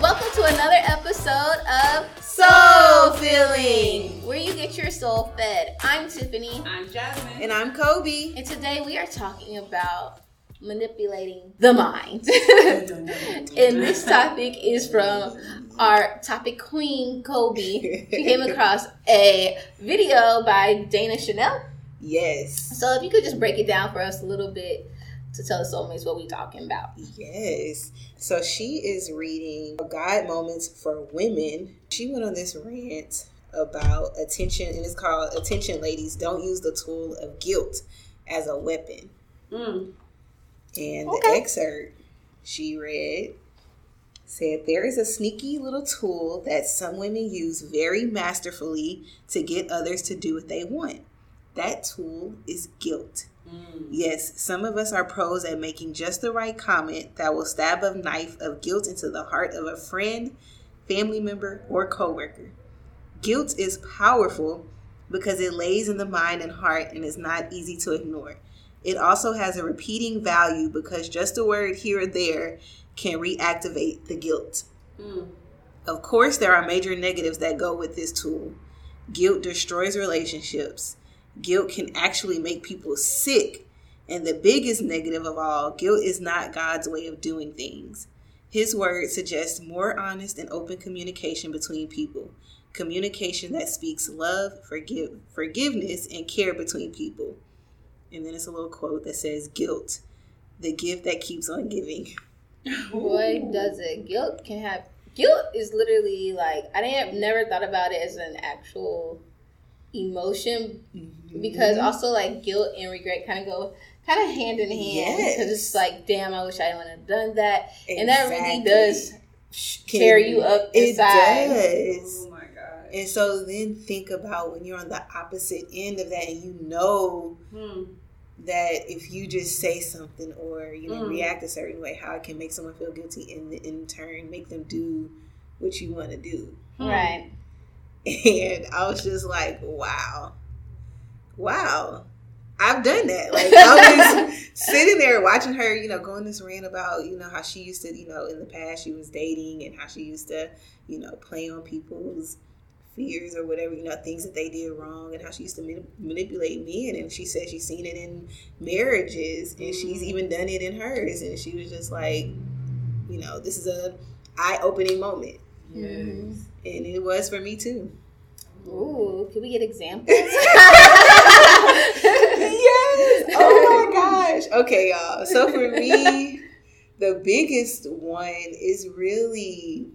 Welcome to another episode of Soul Filling. where you get your soul fed. I'm Tiffany, I'm Jasmine. And I'm Kobe. and today we are talking about manipulating the mind. and this topic is from our topic queen, Kobe. She came across a video by Dana Chanel. Yes. So if you could just break it down for us a little bit to tell the soulmates what we're talking about. Yes. So she is reading Guide Moments for Women. She went on this rant about attention, and it's called Attention Ladies Don't Use the Tool of Guilt as a Weapon. Mm. And Okay. the excerpt she read said there is a sneaky little tool that some women use very masterfully to get others to do what they want. That tool is guilt. Mm. Yes, some of us are pros at making just the right comment that will stab a knife of guilt into the heart of a friend, family member, or coworker. Guilt is powerful because it lays in the mind and heart and is not easy to ignore. It also has a repeating value because just a word here or there can reactivate the guilt. Mm. Of course, there are major negatives that go with this tool. Guilt destroys relationships. Guilt can actually make people sick. And the biggest negative of all, guilt is not God's way of doing things. His word suggests more honest and open communication between people. Communication that speaks love, forgive, forgiveness, and care between people. And then it's a little quote that says, Guilt, the gift that keeps on giving. Boy, does it. Guilt can have guilt is literally like I didn't never thought about it as an actual emotion because also like guilt and regret kind of go kind of hand in hand because it's like damn I wish I wouldn't have done that and that really does Can- tear you up It inside. does. Oh my god. And so then think about when you're on the opposite end of that and you know Mm. that if you just say something or you know Mm. react a certain way, how it can make someone feel guilty and in turn make them do what you want to do. Right. And I was just like, wow, wow. I've done that. Like I was sitting there watching her, you know, going this rant about, you know, how she used to, you know, in the past she was dating and how she used to, you know, play on people's fears or whatever, you know, things that they did wrong and how she used to manip- manipulate men. And she said she's seen it in marriages and she's even done it in hers. And she was just like, you know, this is a eye opening moment. Mhm. And it was for me too. Ooh, can we get examples? yes. Oh my gosh. Okay, y'all. So for me, the biggest one is really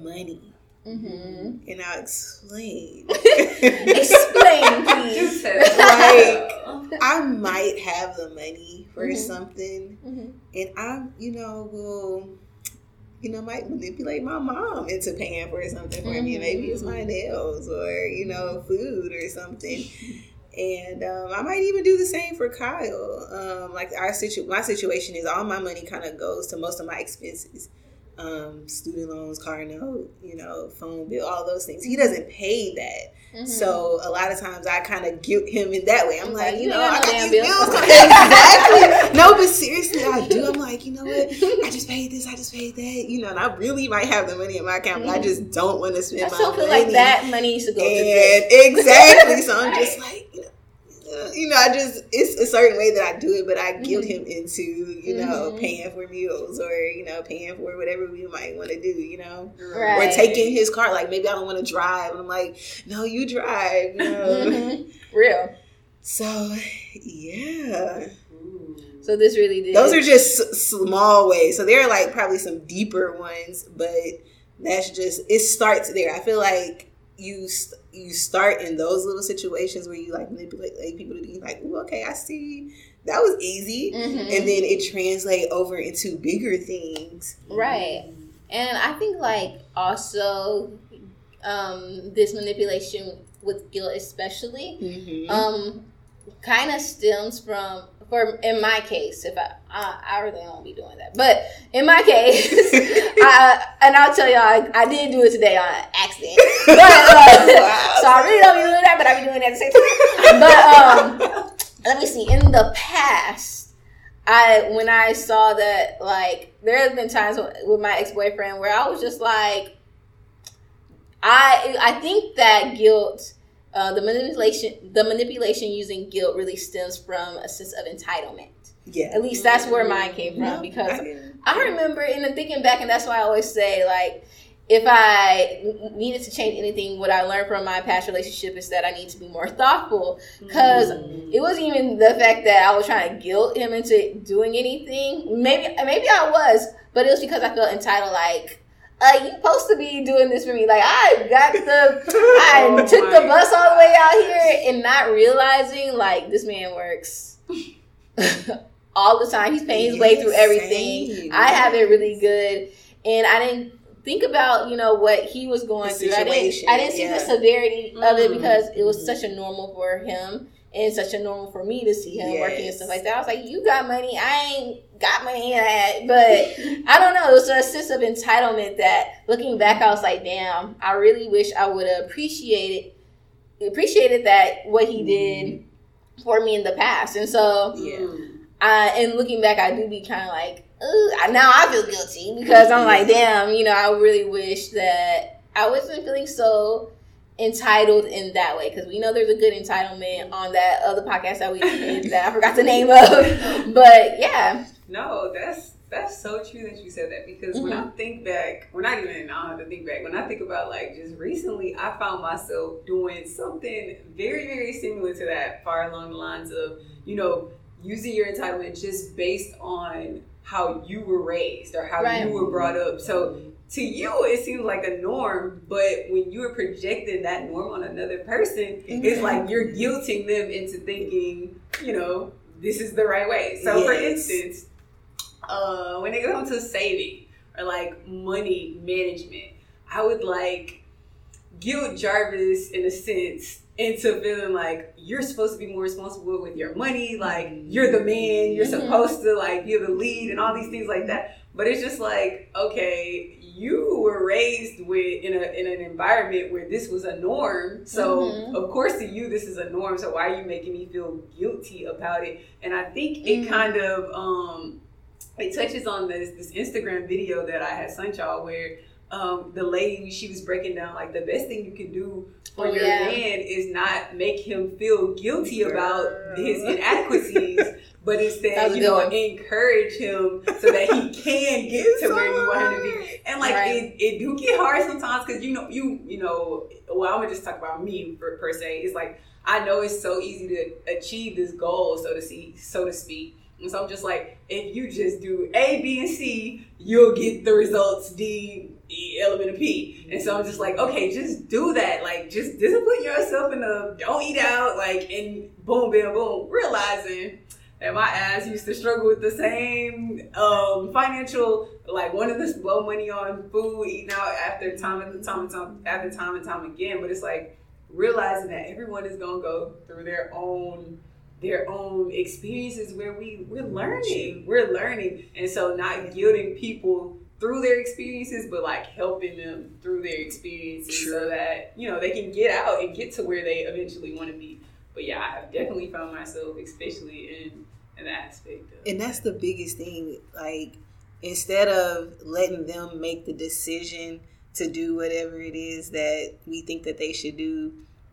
money. hmm And I'll explain. Explain, please. Like, I might have the money for Mhm. something, Mhm. and I, you know, will, you know, might manipulate my mom into paying for something for me. Mhm. Maybe it's my nails or you know, food or something. And um, I might even do the same for Kyle. Um, like our situ- my situation is all my money kind of goes to most of my expenses, um, student loans, car note, you know, phone bill, all those things. He doesn't pay that, Mhm. so a lot of times I kind of guilt him in that way. I'm Like, like, you know, I got no got damn these bills. exactly. No, but seriously, I do. I'm like, you know what? I just paid this. I just paid that. You know, and I really might have the money in my account, but I just don't want to spend I my still feel money. like that money to go to And this. exactly. So I'm Right. just like, you know, uh, you know, I just it's a certain way that I do it, but I guilt Mhm. him into you know Mhm. paying for meals or you know paying for whatever we might want to do, you know, Right. or taking his car. Like maybe I don't want to drive, and I'm like, no, you drive, you know. Mhm. Real. So yeah, So this really did. those are just small ways. So there are like probably some deeper ones, but that's just it starts there. I feel like you st- you start in those little situations where you like manipulate like, people to be like, Ooh, okay, I see that was easy, Mhm. and then it translate over into bigger things. Right. And I think like also um this manipulation with guilt especially Mm-hmm. um kind of stems from for in my case if I I, I really don't be doing that but in my case I, and I'll tell y'all I, I did do it today on accident but uh, Wow. so I really don't be doing that but I be doing that at the same time but um let me see in the past I when I saw that like there has been times with my ex boyfriend where I was just like, I I think that guilt. Uh, the manipulation, the manipulation using guilt really stems from a sense of entitlement. Yeah. At least that's where mine came from No, because I- remember, and I'm thinking back, and that's why I always say, like, if I needed to change anything, what I learned from my past relationship is that I need to be more thoughtful. Because it wasn't even the fact that I was trying to guilt him into doing anything. Maybe, maybe I was, but it was because I felt entitled. Like, uh, you supposed to be doing this for me. Like, I got the, I Oh took the bus all the way out here, and not realizing like this man works. all the time. He's paying his way through everything. I have it really good, and I didn't think about you know what he was going through. I didn't. I didn't see yeah. the severity of it Mm. because it was such a normal for him. And such a normal for me to see him working and stuff like that. I was like, "You got money, I ain't got money." Yet. But I don't know. It was a sense of entitlement that, looking back, I was like, "Damn, I really wish I would have appreciated appreciated that what he did mm-hmm. for me in the past." And so, Yeah. I, and looking back, I do be kind of like, now I feel guilty because I'm like, mm-hmm. damn, you know, I really wish that I wasn't feeling so entitled in that way because we know there's a good entitlement on that other podcast that we did that I forgot the name of, but yeah, No, that's that's so true that you said that because when I think back, we're not even I don't have to think back. When I think about like just recently, I found myself doing something very very similar to that, far along the lines of you know using your entitlement just based on how you were raised or how Right. you were brought up. So to you, it seems like a norm, but when you are projecting that norm on another person, it's Mhm. like you're guilting them into thinking, you know, this is the right way. So, for instance, uh, when it comes to saving or like money management, I would like guilt Jarvis in a sense into feeling like you're supposed to be more responsible with your money, like you're the man, you're Mhm. supposed to like be the lead and all these things like that. But it's just like, okay, you were raised with in a in an environment where this was a norm. So Mhm. of course to you this is a norm. So why are you making me feel guilty about it? And I think it Mhm. kind of um it touches on this this Instagram video that I had sent y'all where um, the lady she was breaking down like the best thing you can do for Oh, your yeah. man is not make him feel guilty about his inadequacies, but instead you know one. encourage him so that he can get to where you want him to be. And like Right. it, it do get hard sometimes because you know you you know well I'm gonna just talk about me per, per se. It's like I know it's so easy to achieve this goal so to see so to speak. And so I'm just like if you just do A, B, and C, you'll get the results D, E, element of P. And so I'm just like okay, just do that. Like just discipline yourself enough. Don't eat out. Like and boom, bam, boom. Realizing that my ass used to struggle with the same um, financial, like wanting to blow money on food, eating out after time and time and time after time and time again. But it's like realizing that everyone is gonna go through their own their own experiences where we we're learning, we're learning, and so not guilting people through their experiences, but like helping them through their experiences True. so that you know they can get out and get to where they eventually want to be. But yeah, I have definitely found myself, especially in an aspect of And that's the biggest thing. Like, instead of letting them make the decision to do whatever it is that we think that they should do,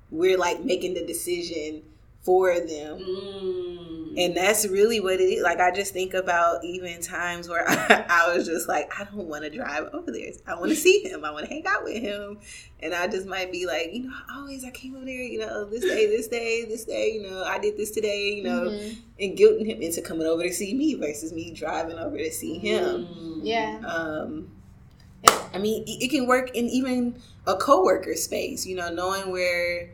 we're like making the decision for them. Mm. And that's really what it is. Like, I just think about even times where I, I was just like, I don't want to drive over there. I want to see him. I want to hang out with him. And I just might be like, you know, always I came over there, you know, this day, this day, this day, you know, I did this today, you know, Mhm. and guilting him into coming over to see me versus me driving over to see him. Mm. yeah, Um, I mean, it, it can work in even a coworker space, you know, knowing where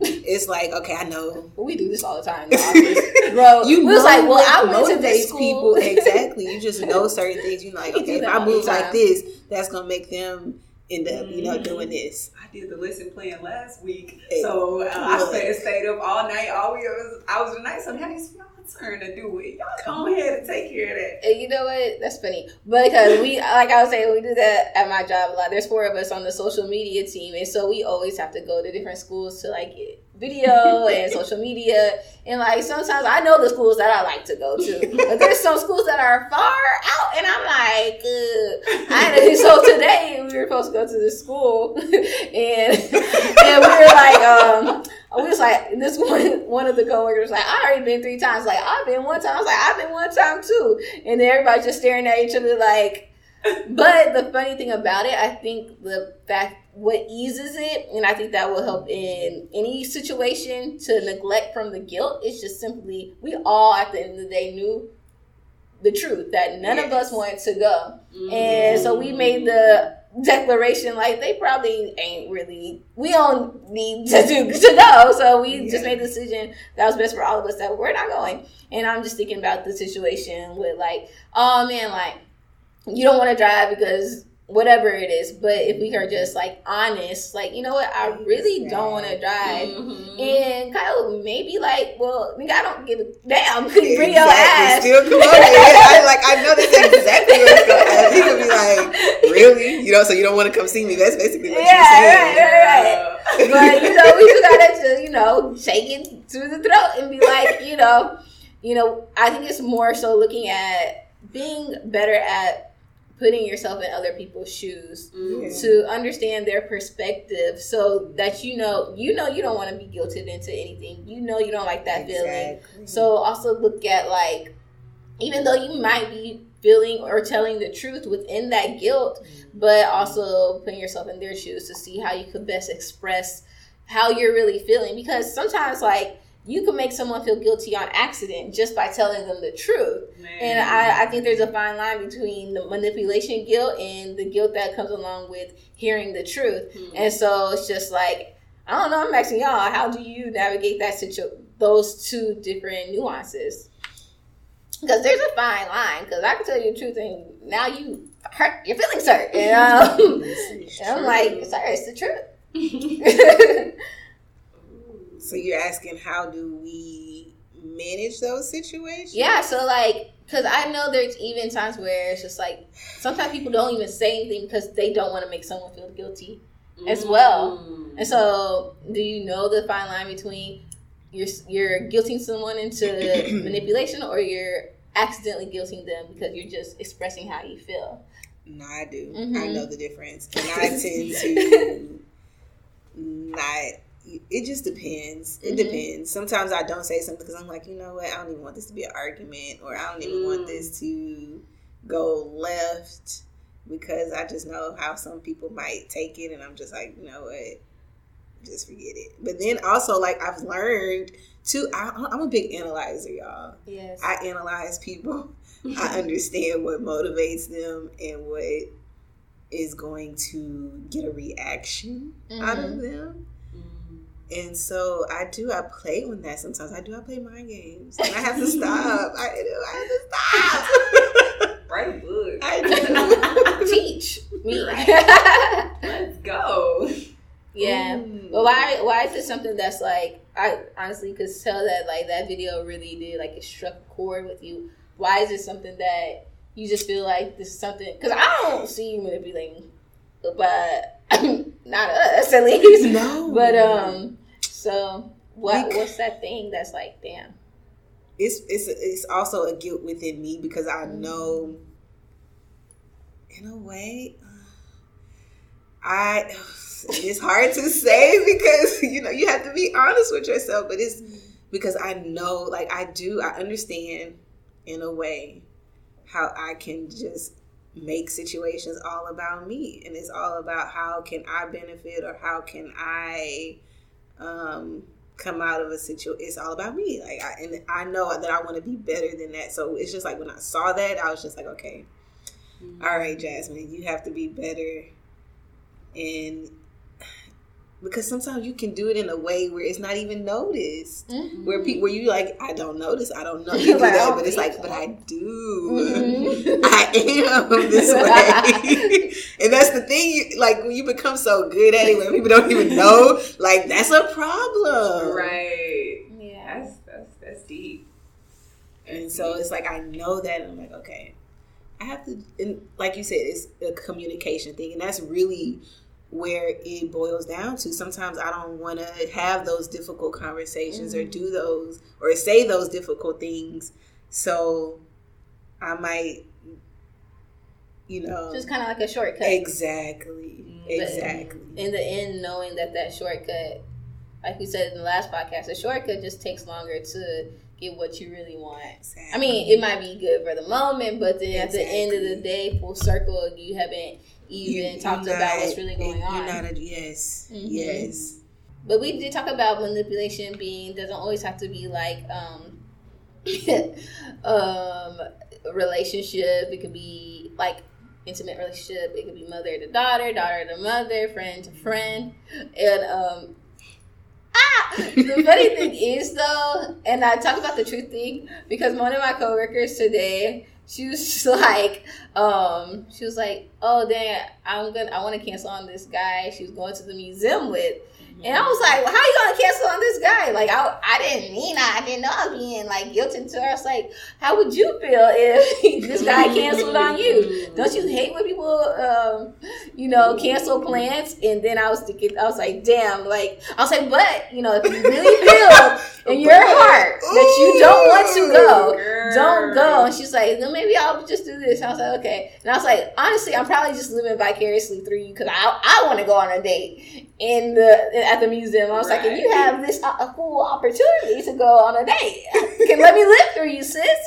it's like, okay, I know But we do this all the time, in the office. bro. you we was know like, well, what I went to day motivates school. people exactly. You just know certain things. You're like, okay, if I all the move like this, that's gonna make them end up, you know, doing this. I did the lesson plan last week, Hey, so uh, I stayed, stayed up all night. All we was I was the night. So now it's y'all turn to do it. Y'all go ahead and take care of that. And you know what? That's funny. Because we, like I was saying, we do that at my job a lot. There's four of us on the social media team, and so we always have to go to different schools to like video and social media. And like sometimes I know the schools that I like to go to, but there's some schools that are far out, and I'm like, uh, I so today we were supposed to go to this school, and and we were like, um, we was like, this one one of the coworkers was like, I already been three times. Like I've been one time. I was like, I've been one time too, and then everybody just staring at each other like. But the funny thing about it, I think the fact what eases it, and I think that will help in any situation to neglect from the guilt. It's just simply we all at the end of the day knew the truth that none yes. of us wanted to go, mm-hmm. and so we made the declaration like they probably ain't really we don't need to do to go so we yeah. just made the decision that was best for all of us that we're not going and i'm just thinking about the situation with like oh man like you don't want to drive because whatever it is. But if we are just like honest, like you know what, I really don't want to drive, mm-hmm. and Kyle maybe like, well, I don't give a damn. Could bring exactly. your ass? Still come on, I, like I know that's exactly what it's gonna happen. He could be like, really, you know, so you don't want to come see me? That's basically what yeah, you're saying. Right, right, right. but you know, we just gotta, just you know, shake it to the throat and be like, you know, you know, I think it's more so looking at being better at putting yourself in other people's shoes mm-hmm. to understand their perspective so that you know you know you don't want to be guilted into anything you know you don't like that exactly. feeling so also look at like even though you might be feeling or telling the truth within that guilt mm-hmm. but also putting yourself in their shoes to see how you could best express how you're really feeling because sometimes like you can make someone feel guilty on accident just by telling them the truth. Man. And I, I, think there's a fine line between the manipulation guilt and the guilt that comes along with hearing the truth. Hmm. And so it's just like, I don't know, I'm asking y'all, how do you navigate that situation, those two different nuances? Because there's a fine line, because I can tell you the truth and now you hurt, your feelings hurt. You know? and I'm like, sorry, it's the truth. So you're asking how do we manage those situations? Yeah, so like because I know there's even times where it's just like sometimes people don't even say anything because they don't want to make someone feel guilty as well. Mm. And so, do you know the fine line between you're you're guilting someone into manipulation or you're accidentally guilting them because you're just expressing how you feel? No, I do. Mm-hmm. I know the difference, and I tend to not it just depends. It mm-hmm. depends. Sometimes I don't say something because I'm like, you know what? I don't even want this to be an argument, or I don't even mm. want this to go left because I just know how some people might take it, and I'm just like, you know what? Just forget it. But then also, like I've learned too. I, I'm a big analyzer, y'all. Yes. I analyze people. I understand what motivates them and what is going to get a reaction mm-hmm. out of mm-hmm. them. And so I do. I play on that sometimes. I do. I play mind games, and I have to stop. I do. I have to stop. Write a book. I do. Teach me. Let's go. Yeah. Ooh. But why? Why is it something that's like? I honestly could tell that like that video really did like it struck a chord with you. Why is it something that you just feel like this is something? Because I don't see you manipulating, but not us at least. No. But um, so what because what's that thing that's like, damn? It's it's it's also a guilt within me because I mm-hmm. know, in a way, I. It's hard to say because you know you have to be honest with yourself, but it's mm-hmm. because I know, like I do, I understand in a way how I can just make situations all about me and it's all about how can I benefit or how can I um, come out of a situation. It's all about me. Like, I, and I know that I want to be better than that. So it's just like when I saw that, I was just like, okay, mm-hmm. all right, Jasmine, you have to be better. And because sometimes you can do it in a way where it's not even noticed. Mm-hmm. Where people, where you like, I don't notice, I don't know you do that, but it's like, but I do. Mm-hmm. I am this way, and that's the thing. You, like when you become so good at it, when people don't even know, like that's a problem, right? Yeah, that's that's that's deep. And so it's like I know that, and I'm like, okay, I have to. And like you said, it's a communication thing, and that's really where it boils down to. Sometimes I don't want to have those difficult conversations Mm-hmm. or do those or say those difficult things. So I might, you know, Just kind of like a shortcut. exactly, Mm, but- exactly. in the end, knowing that that shortcut, like we said in the last podcast, a shortcut just takes longer to get what you really want. I mean, it might be good for the moment, but then at the end of the day, full circle, you haven't even You- talked about what's really going on. a, yes, Mhm. yes. But we did talk about manipulation being doesn't always have to be like um um relationship. It could be like intimate relationship. It could be mother to daughter, daughter to mother, friend to friend. And um ah the funny thing is though, and I talk about the truth thing because one of my coworkers today she was just like, um, she was like, "Oh, dang, I'm gonna, I want to cancel on this guy." She was going to the museum with, and I was like, well, "How you gonna cancel on this guy?" Like, I, I didn't mean, I didn't know I was being like guilted to her. I was like, "How would you feel if this guy canceled on you? Don't you hate when people, um, you know, cancel plans?" And then I was thinking, I was like, "Damn!" Like, I was like, "But you know, if you really feel in your heart that you don't want to go." don't go. And she's like, then maybe I'll just do this. I was like, okay. And I was like, honestly, I'm probably just living vicariously through you because I, I want to go on a date in the at the museum. I was like, and you have this uh, a cool opportunity to go on a date. Can let me live through you, sis.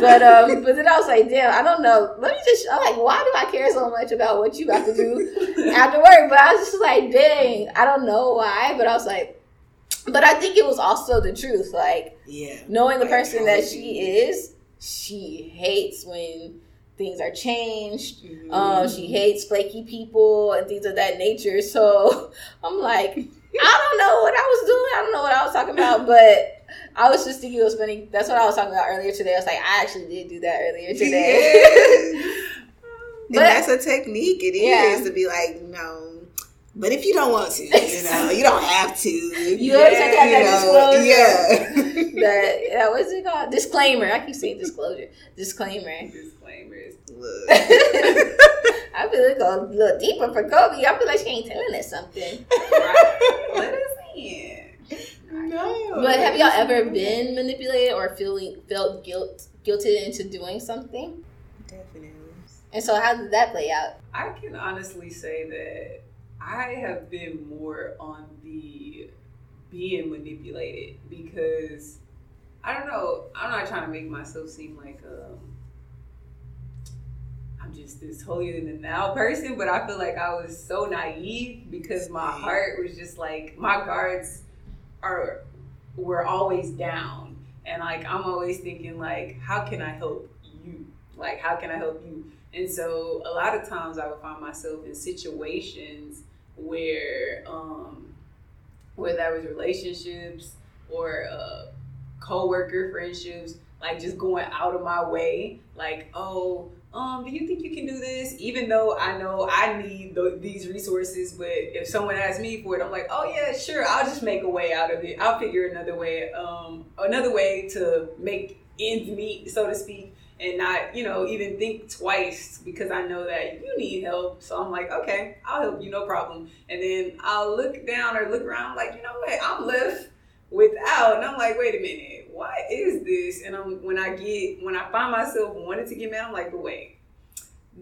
But um, but then I was like, damn, I don't know. Let me just. I'm like, why do I care so much about what you got to do after work? But I was just like, dang, I don't know why. But I was like. But I think it was also the truth. Like, Yeah. knowing the person that she is, she hates when things are changed. Um, she hates flaky people and things of that nature. So I'm like, I don't know what I was doing. I don't know what I was talking about, but I was just thinking it was funny. That's what I was talking about earlier today. I was like, I actually did do that earlier today. and But- that's a technique. It is Yeah. to be like, no. But if you don't want to, you know, you don't have to. You always have to have that disclosure. Yeah. that, that what's it called? Disclaimer. I keep saying disclosure. Disclaimer. Disclaimers. Look. I feel like go a little deeper for Kobe. I feel like she ain't telling us something. Right. Let us in. no. But have y'all ever been manipulated or feeling felt guilt guilted into doing something? Definitely. And so how did that play out? I can honestly say that I have been more on the being manipulated because I don't know. I'm not trying to make myself seem like um, I'm just this holier than thou person, but I feel like I was so naive because my heart was just like my guards are were always down, and like I'm always thinking like, how can I help you? Like, how can I help you? And so a lot of times I would find myself in situations where um where there was relationships or uh co-worker friendships, like just going out of my way, like, oh, um, do you think you can do this? Even though I know I need th- these resources, but if someone asks me for it, I'm like, oh yeah, sure, I'll just make a way out of it. I'll figure another way, um, another way to make ends meet, so to speak and not, you know, even think twice because I know that you need help. So I'm like, okay, I'll help you, no problem. And then I'll look down or look around, like, you know what, I'm left without, and I'm like, wait a minute, what is this? And I'm when I get when I find myself wanting to get mad, I'm like, but wait,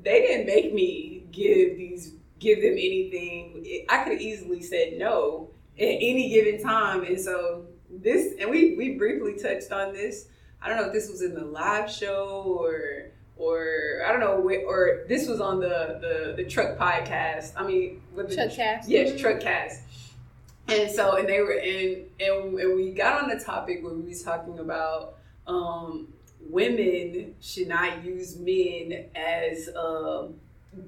they didn't make me give these give them anything. I could easily said no at any given time, and so this, and we we briefly touched on this. I don't know if this was in the live show or or I don't know or this was on the the the truck podcast. I mean, with the Chuck Cast. Yes, truck cast. And so, and they were in, and, and we got on the topic where we was talking about um, women should not use men as um,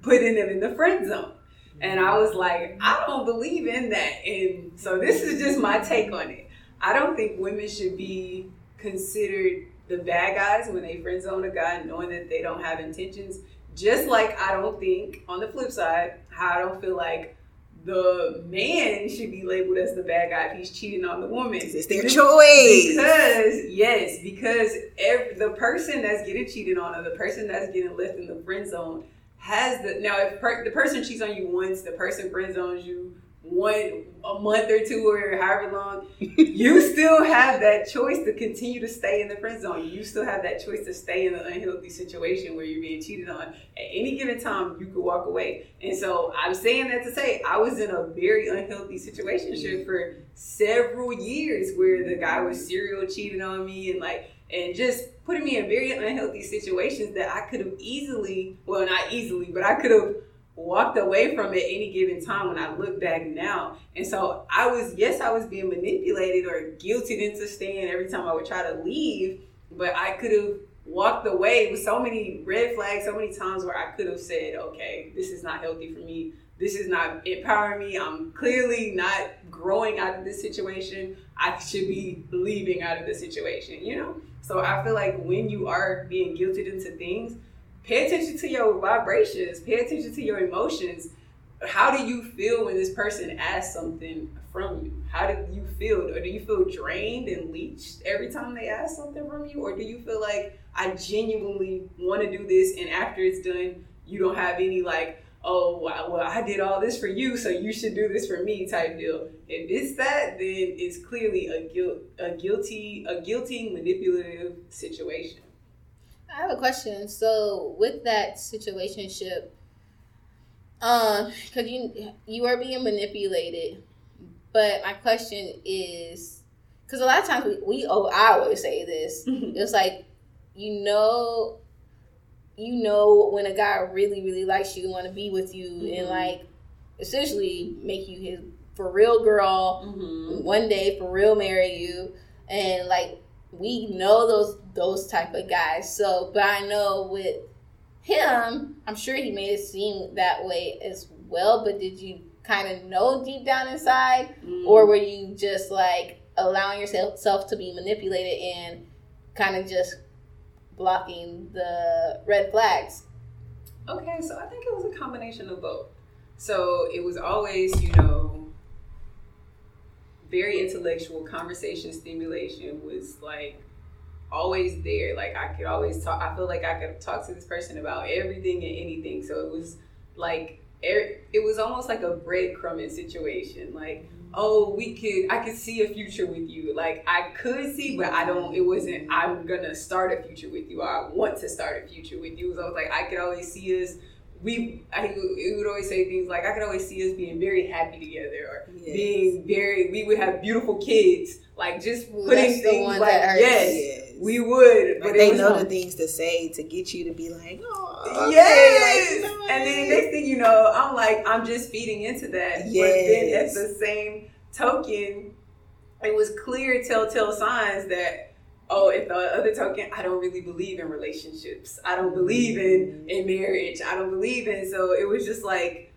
putting them in the friend zone. And I was like, I don't believe in that. And so this is just my take on it. I don't think women should be considered the bad guys when they friend zone a guy knowing that they don't have intentions. Just like I don't think on the flip side, how I don't feel like the man should be labeled as the bad guy if he's cheating on the woman. It's their choice. Because yes, because every, the person that's getting cheated on or the person that's getting left in the friend zone has the now if per, the person cheats on you once, the person friend zones you one a month or two or however long, you still have that choice to continue to stay in the friend zone. You still have that choice to stay in the unhealthy situation where you're being cheated on. At any given time, you could walk away. And so I'm saying that to say I was in a very unhealthy situation for several years where the guy was serial cheating on me and like and just putting me in very unhealthy situations that I could have easily, well, not easily, but I could have walked away from it any given time when I look back now. And so I was, yes, I was being manipulated or guilted into staying every time I would try to leave, but I could have walked away with so many red flags, so many times where I could have said, okay, this is not healthy for me. This is not empowering me. I'm clearly not growing out of this situation. I should be leaving out of the situation, you know? So I feel like when you are being guilted into things, pay attention to your vibrations, pay attention to your emotions. How do you feel when this person asks something from you? How do you feel? Or do you feel drained and leached every time they ask something from you? Or do you feel like I genuinely want to do this and after it's done, you don't have any like, oh, well, I did all this for you, so you should do this for me type deal. If it's that, then it's clearly a guilt, a guilty, a guilty manipulative situation. I have a question. So with that situationship, um, because you you are being manipulated, but my question is, because a lot of times we, we oh I always say this, mm-hmm. it's like you know you know when a guy really really likes you want to be with you mm-hmm. and like essentially make you his for real girl mm-hmm. one day for real marry you and like we know those those type of guys so but i know with him i'm sure he made it seem that way as well but did you kind of know deep down inside mm. or were you just like allowing yourself to be manipulated and kind of just blocking the red flags? Okay, so I think it was a combination of both. So it was always, you know, very intellectual conversation stimulation was like always there. Like I could always talk. I feel like I could talk to this person about everything and anything. So it was like er, it was almost like a breadcrumbing situation. Like oh, we could, I could see a future with you. Like I could see, but I don't, it wasn't, I'm gonna start a future with you. I want to start a future with you. So I was like, I could always see us, we, I it would always say things like, I could always see us being very happy together or yes. being very, we would have beautiful kids. Like just putting things like, yes, yes, we would. But they know the things to say to get you to be like, oh, okay. yes. Like, and then the next thing you know, I'm like, I'm just feeding into that. Yes. But then at the same token, it was clear telltale signs that oh, if the other token, I don't really believe in relationships. I don't believe in in marriage. I don't believe in. So it was just like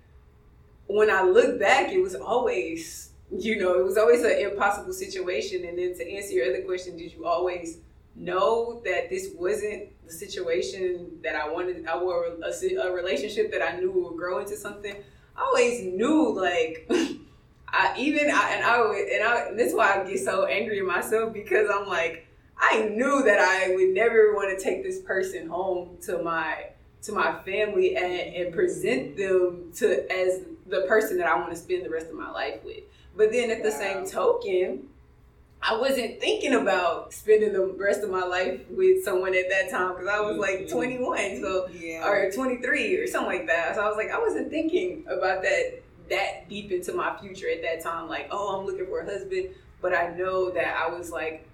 when I look back, it was always you know it was always an impossible situation. And then to answer your other question, did you always know that this wasn't the situation that I wanted? I were a, a relationship that I knew would grow into something. I always knew like. I even I, and I and I and this is why I get so angry at myself because I'm like I knew that I would never want to take this person home to my to my family and, and present them to as the person that I want to spend the rest of my life with. But then at the wow. same token, I wasn't thinking about spending the rest of my life with someone at that time because I was like mm-hmm. 21, so yeah. or 23 or something like that. So I was like, I wasn't thinking about that that deep into my future at that time. Like, oh, I'm looking for a husband, but I know that I was like,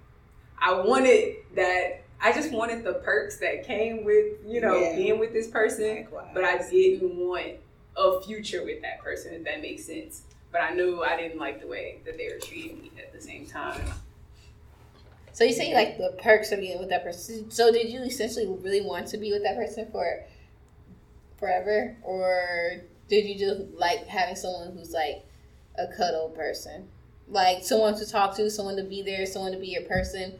I wanted that. I just wanted the perks that came with you know yeah. being with this person, Likewise. but I didn't want a future with that person. If that makes sense. But I knew I didn't like the way that they were treating me at the same time. So you say you like the perks of being with that person. So did you essentially really want to be with that person for forever, or did you just like having someone who's like a cuddle person? Like someone to talk to, someone to be there, someone to be your person?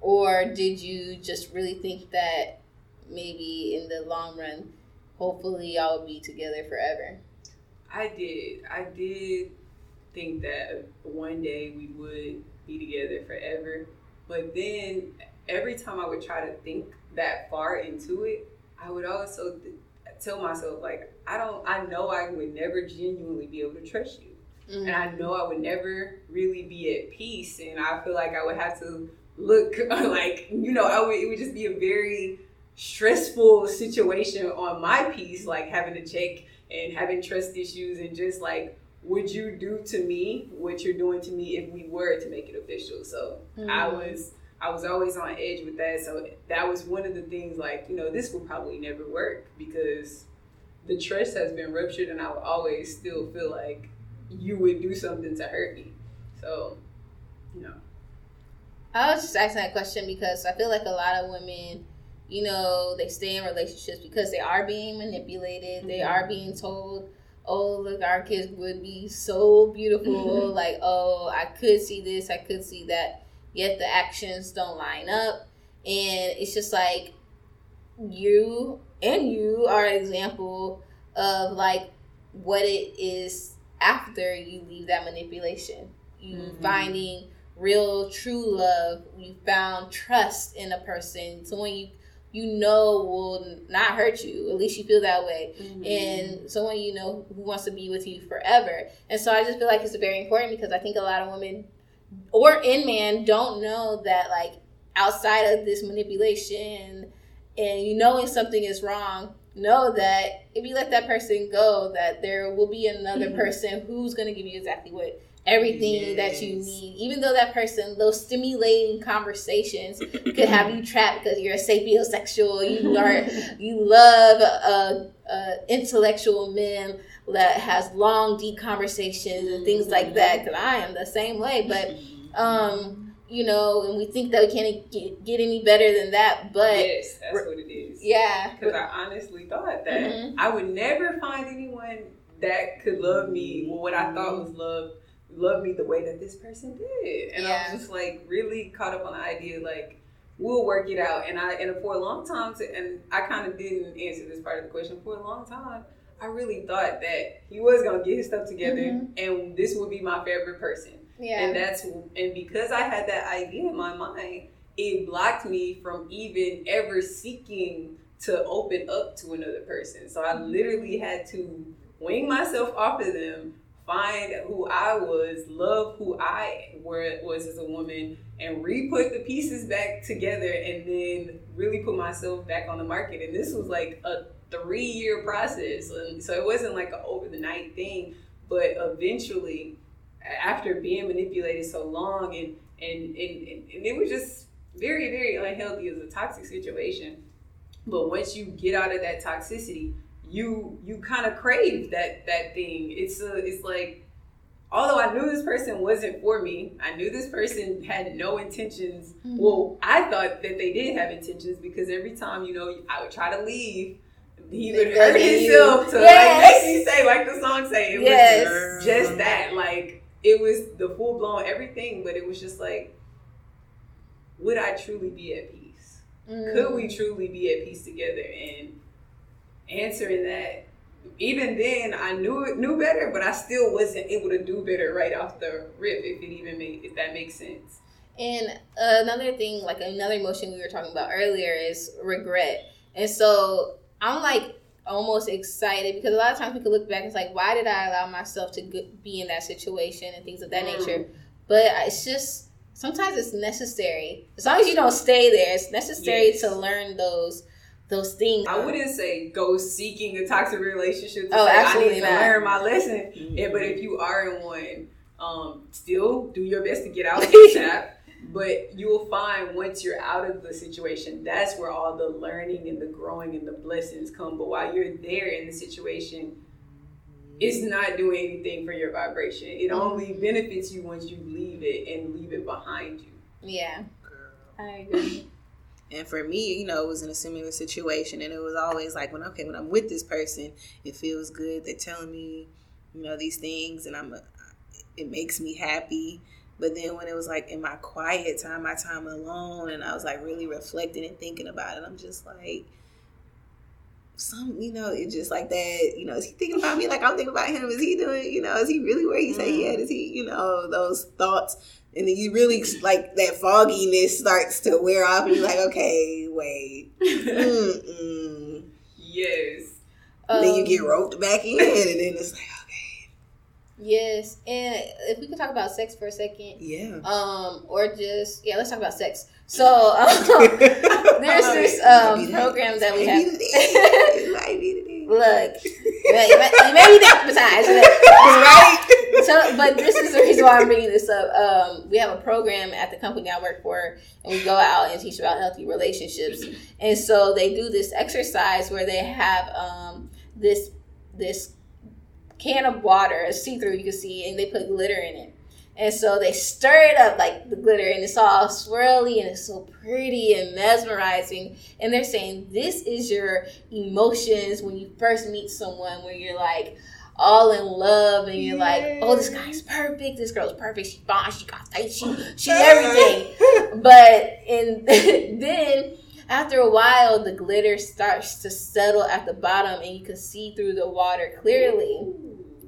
Or did you just really think that maybe in the long run, hopefully y'all will be together forever? I did. I did think that one day we would be together forever. But then every time I would try to think that far into it, I would also tell myself like I don't I know I would never genuinely be able to trust you. Mm-hmm. And I know I would never really be at peace and I feel like I would have to look like you know, I would it would just be a very stressful situation on my piece, like having to check and having trust issues and just like would you do to me what you're doing to me if we were to make it official? So mm-hmm. I was I was always on edge with that. So that was one of the things like, you know, this will probably never work because the trust has been ruptured and I would always still feel like you would do something to hurt me. So, you know. I was just asking that question because I feel like a lot of women, you know, they stay in relationships because they are being manipulated. Mm-hmm. They are being told, oh, look, our kids would be so beautiful. like, oh, I could see this, I could see that yet the actions don't line up. And it's just like you and you are an example of like what it is after you leave that manipulation. You mm-hmm. finding real true love, you found trust in a person, someone you you know will not hurt you. At least you feel that way. Mm-hmm. And someone you know who wants to be with you forever. And so I just feel like it's very important because I think a lot of women or in man don't know that like outside of this manipulation and you knowing something is wrong know that if you let that person go that there will be another mm-hmm. person who's going to give you exactly what everything yes. that you need. Even though that person those stimulating conversations could have you trapped because you're a sapiosexual you are you love a, a intellectual men that has long deep conversations and things like that because i am the same way. But um you know and we think that we can't get, get any better than that but yes that's what it is. Yeah. Because i honestly thought that mm-hmm. i would never find anyone that could love me well, what i thought was love love me the way that this person did and yeah. i was just like really caught up on the idea like we'll work it out and i and for a long time to, and i kind of didn't answer this part of the question for a long time I really thought that he was gonna get his stuff together, mm-hmm. and this would be my favorite person. Yeah. And that's and because I had that idea in my mind, it blocked me from even ever seeking to open up to another person. So I mm-hmm. literally had to wing myself off of them, find who I was, love who I was as a woman, and re-put the pieces back together, and then really put myself back on the market. And this was like a three year process. So it wasn't like an over the night thing, but eventually, after being manipulated so long and, and, and, and it was just very, very unhealthy as a toxic situation. But once you get out of that toxicity, you you kind of crave that that thing. It's a, it's like although I knew this person wasn't for me, I knew this person had no intentions. Mm-hmm. Well, I thought that they did have intentions because every time, you know, I would try to leave, he would hurt himself to yes. like make me say like the song say it yes. was just that like it was the full blown everything but it was just like would I truly be at peace mm. could we truly be at peace together and answering that even then I knew it knew better but I still wasn't able to do better right off the rip if it even made if that makes sense and another thing like another emotion we were talking about earlier is regret and so I'm like almost excited because a lot of times we can look back and it's like, why did I allow myself to be in that situation and things of that mm. nature? But it's just sometimes it's necessary. As long as you don't stay there, it's necessary yes. to learn those those things. I wouldn't say go seeking a toxic relationship. To oh, say, absolutely I need to not. learn my lesson. Mm-hmm. Yeah, but if you are in one, um, still do your best to get out of the but you will find once you're out of the situation, that's where all the learning and the growing and the blessings come. But while you're there in the situation, it's not doing anything for your vibration. It mm-hmm. only benefits you once you leave it and leave it behind you. Yeah. I agree. And for me, you know, it was in a similar situation, and it was always like when okay, when I'm with this person, it feels good. They're telling me, you know, these things, and I'm, it makes me happy. But then when it was like in my quiet time, my time alone, and I was like really reflecting and thinking about it, I'm just like, some, you know, it's just like that. You know, is he thinking about me like I'm thinking about him? Is he doing, you know, is he really where he said he mm-hmm. at? Is he, you know, those thoughts? And then you really like that fogginess starts to wear off, and you're like, okay, wait, yes. Um, then you get roped back in, and then it's like, okay, Yes, and if we could talk about sex for a second, yeah. um, or just yeah, let's talk about sex. So um, there's this um, program that we have. It might be today. Look, you may, you may- you may be besides, right? so, but this is the reason why I'm bringing this up. Um, we have a program at the company I work for, and we go out and teach about healthy relationships. And so they do this exercise where they have um, this this can of water, a see through you can see, and they put glitter in it. And so they stir it up like the glitter, and it's all swirly and it's so pretty and mesmerizing. And they're saying this is your emotions when you first meet someone, where you're like all in love, and you're like, oh, this guy's perfect, this girl's perfect, she's fine, she got face, she she everything. But and then after a while, the glitter starts to settle at the bottom, and you can see through the water clearly.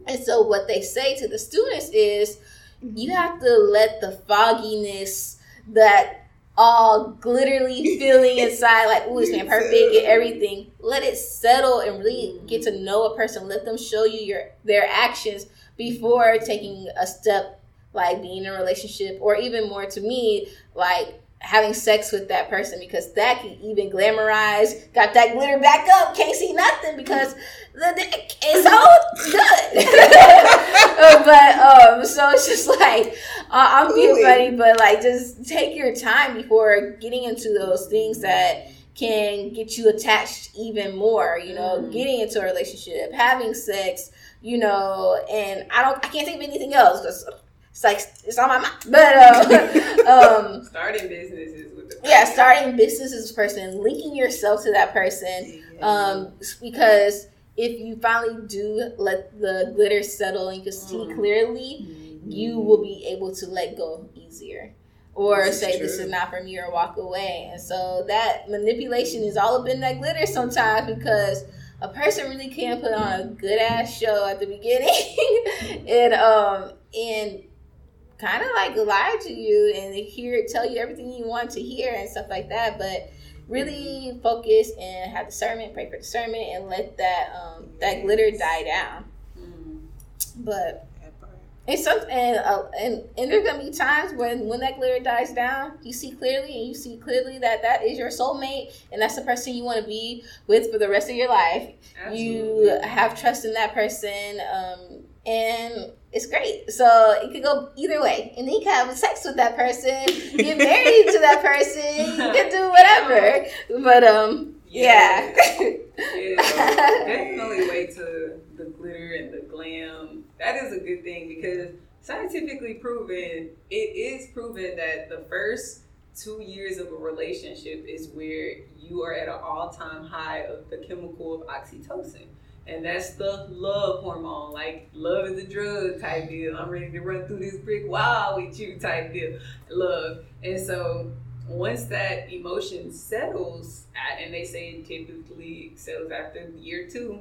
And so, what they say to the students is, you have to let the fogginess, that all glittery feeling inside, like, ooh, this man perfect and everything, let it settle and really get to know a person. Let them show you your their actions before taking a step like being in a relationship, or even more to me, like having sex with that person because that can even glamorize, got that glitter back up, can't see nothing because the dick is so good. but um, so it's just like uh, I'm being funny, but like just take your time before getting into those things that can get you attached even more. You know, Mhm. getting into a relationship, having sex. You know, and I don't, I can't think of anything else because it's like it's on my mind. But um, um, Starting businesses with the yeah, starting businesses person, linking yourself to that person, um, because if you finally do let the glitter settle and you can see Mm. clearly, you will be able to let go easier. Or This is say this is not for me or walk away. And so that manipulation is all up in that glitter sometimes because a person really can put on a good ass show at the beginning and um and kind of like lie to you and hear tell you everything you want to hear and stuff like that but really focus and have discernment pray for discernment and let that um that glitter die down. Mm. but it's something and, uh, and and there's gonna be times when when that glitter dies down you see clearly and you see clearly that that is your soulmate and that's the person you want to be with for the rest of your life. You have trust in that person um, and it's great. So it could go either way. And then you can have sex with that person get married to that person you can do whatever. But um yeah, Yeah, so definitely wait to the glitter and the glam. That is a good thing because scientifically proven, it is proven that the first two years of a relationship is where you are at an all-time high of the chemical of oxytocin. And that's the love hormone, like love is a drug type deal. I'm ready to run through this brick wall with you type deal. Love. And so once that emotion settles, at, and they say it typically settles after year two,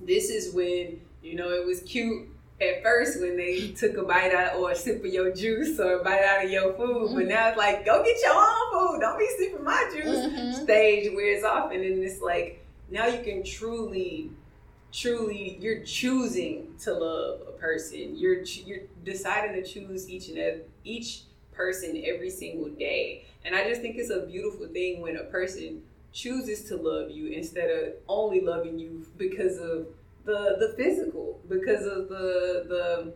this is when you know it was cute at first when they took a bite out or a sip of your juice or a bite out of your food, but now it's like go get your own food. Don't be sipping my juice. Mhm. Stage wears off, and then it's like now you can truly, truly, you're choosing to love a person. You're you're deciding to choose each and every, each person every single day. And I just think it's a beautiful thing when a person chooses to love you instead of only loving you because of the the physical, because of the the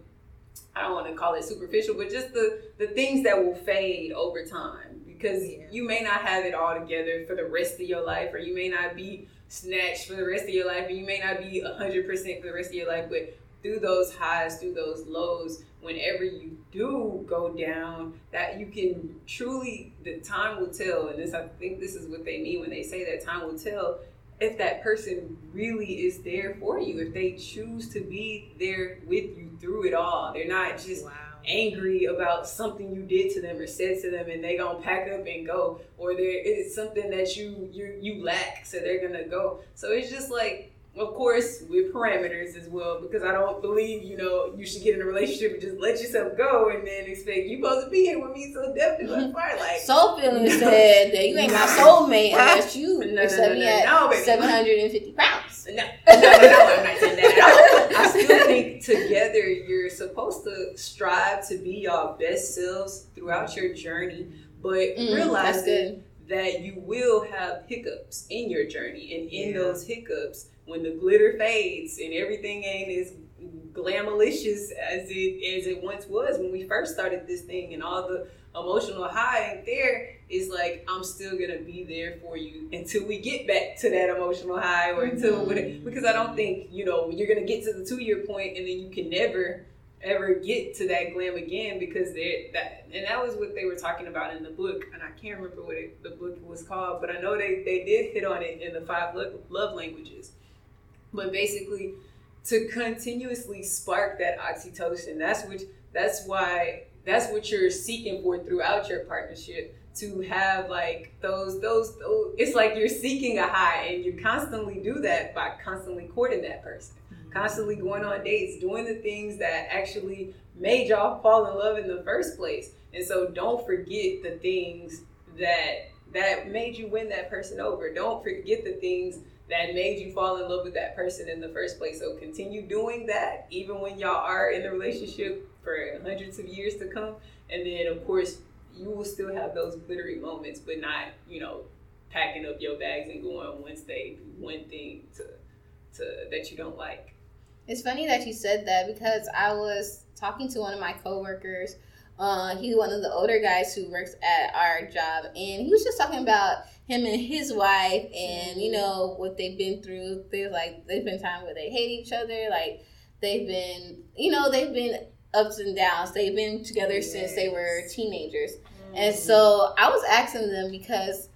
I don't want to call it superficial, but just the the things that will fade over time. Because Yeah. you may not have it all together for the rest of your life, or you may not be snatched for the rest of your life, and you may not be hundred percent for the rest of your life. But through those highs, through those lows, whenever you do go down, that you can truly, the time will tell. And this, I think, this is what they mean when they say that time will tell if that person really is there for you. If they choose to be there with you through it all, they're not just Wow. Angry about something you did to them or said to them and they gonna pack up and go. Or there it's something that you you you lack so they're gonna go. So it's just like of course with parameters as well because i don't believe you know you should get in a relationship and just let yourself go and then expect you supposed to be here with me so definitely let's part like Soul feeling said that you ain't my soulmate unless you No, no, no, no, no, 750 pounds. No, no, no, no, I'm not saying that at all. I still think together you're supposed to strive to be your best selves throughout your journey, but Mm, realizing that you will have hiccups in your journey, and in Yeah. those hiccups, when the glitter fades and everything ain't as glamalicious as it as it once was when we first started this thing, and all the emotional high ain't there, is like I'm still gonna be there for you until we get back to that emotional high, or until Mhm. because I don't think you know you're gonna get to the two year point, and then you can never ever get to that glam again because they that and that was what they were talking about in the book and I can't remember what it, the book was called but I know they they did hit on it in the five love, love languages but basically to continuously spark that oxytocin that's which that's why that's what you're seeking for throughout your partnership to have like those those, those it's like you're seeking a high and you constantly do that by constantly courting that person mm-hmm. constantly going on dates, doing the things that actually made y'all fall in love in the first place. And so don't forget the things that that made you win that person over. Don't forget the things that made you fall in love with that person in the first place. So continue doing that even when y'all are in the relationship for hundreds of years to come. And then of course you will still have those glittery moments, but not, you know, packing up your bags and going one state, one thing to to that you don't like. It's funny that you said that because I was talking to one of my coworkers. Uh, he's one of the older guys who works at our job, and he was just talking about him and his wife, and you know what they've been through. There's like there's been time where they hate each other, like they've been, you know, they've been ups and downs. They've been together since they were teenagers. And so I was asking them because,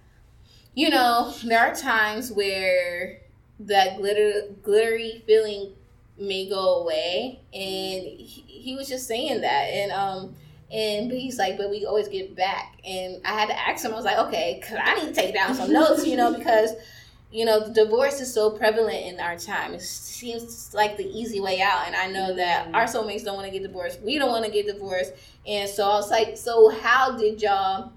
you know, there are times where that glitter glittery feeling may go away, and he, he was just saying that, and um, and but he's like, but we always get back, and I had to ask him. I was like, okay, cause I need to take down some notes, you know, because. You know, divorce is so prevalent in our time. It seems like the easy way out, and I know that mm-hmm. our soulmates don't want to get divorced. We don't want to get divorced, and so I was like, so how did y'all,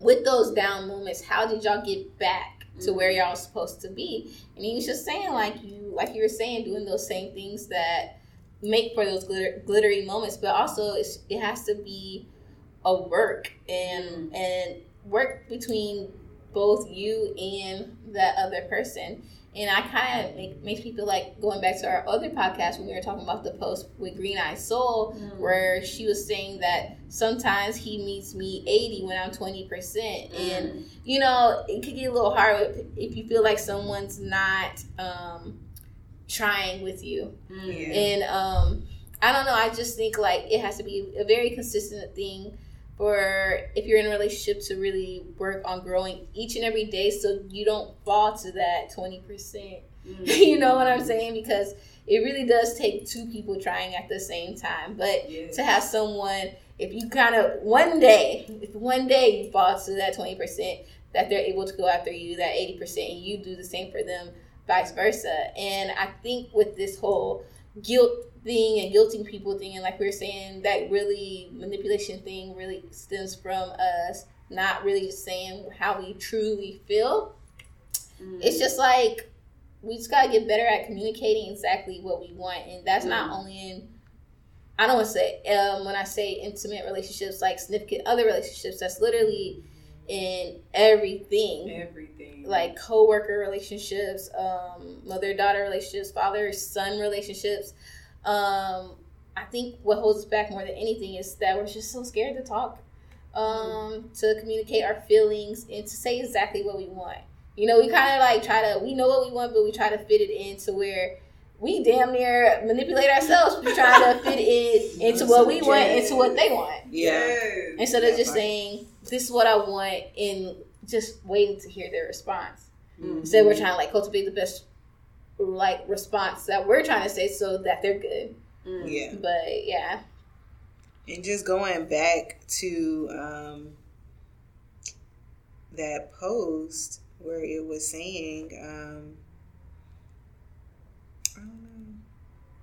with those down moments, how did y'all get back to where mm-hmm. y'all was supposed to be? And he was just saying, like you, like you were saying, doing those same things that make for those glitter, glittery moments, but also it's, it has to be a work and mm-hmm. and work between both you and that other person. And I kind of make makes me feel like going back to our other podcast when we were talking about the post with Green Eye Soul, where she was saying that sometimes he meets me 80 when I'm 20%. And, you know, it could get a little hard if, if you feel like someone's not um, trying with you. Mm. Yeah. And um, I don't know, I just think like it has to be a very consistent thing for if you're in a relationship to really work on growing each and every day so you don't fall to that 20%. Mm-hmm. you know what I'm saying? Because it really does take two people trying at the same time. But Yes. to have someone, if you kind of one day, if one day you fall to that 20%, that they're able to go after you, that 80%, and you do the same for them, vice versa. And I think with this whole guilt thing and guilting people thing, and like we are saying, that really manipulation thing really stems from us not really just saying how we truly feel. Mm. It's just like we just gotta get better at communicating exactly what we want, and that's not only in. I don't want to say um, when I say intimate relationships, like significant other relationships. That's literally in everything, everything. like co-worker relationships, um, mother-daughter relationships, father-son relationships. Um, I think what holds us back more than anything is that we're just so scared to talk, um, to communicate our feelings, and to say exactly what we want. You know, we kind of like try to, we know what we want, but we try to fit it into where we damn near manipulate ourselves. We try to fit it into what we want, into what they want. Yeah. Instead of just saying, this is what I want, and just waiting to hear their response. Mhm. Instead, we're trying to like cultivate the best like response that we're trying to say so that they're good. Mm. Yeah. But yeah, And just going back to um, that post where it was saying, um, I don't know,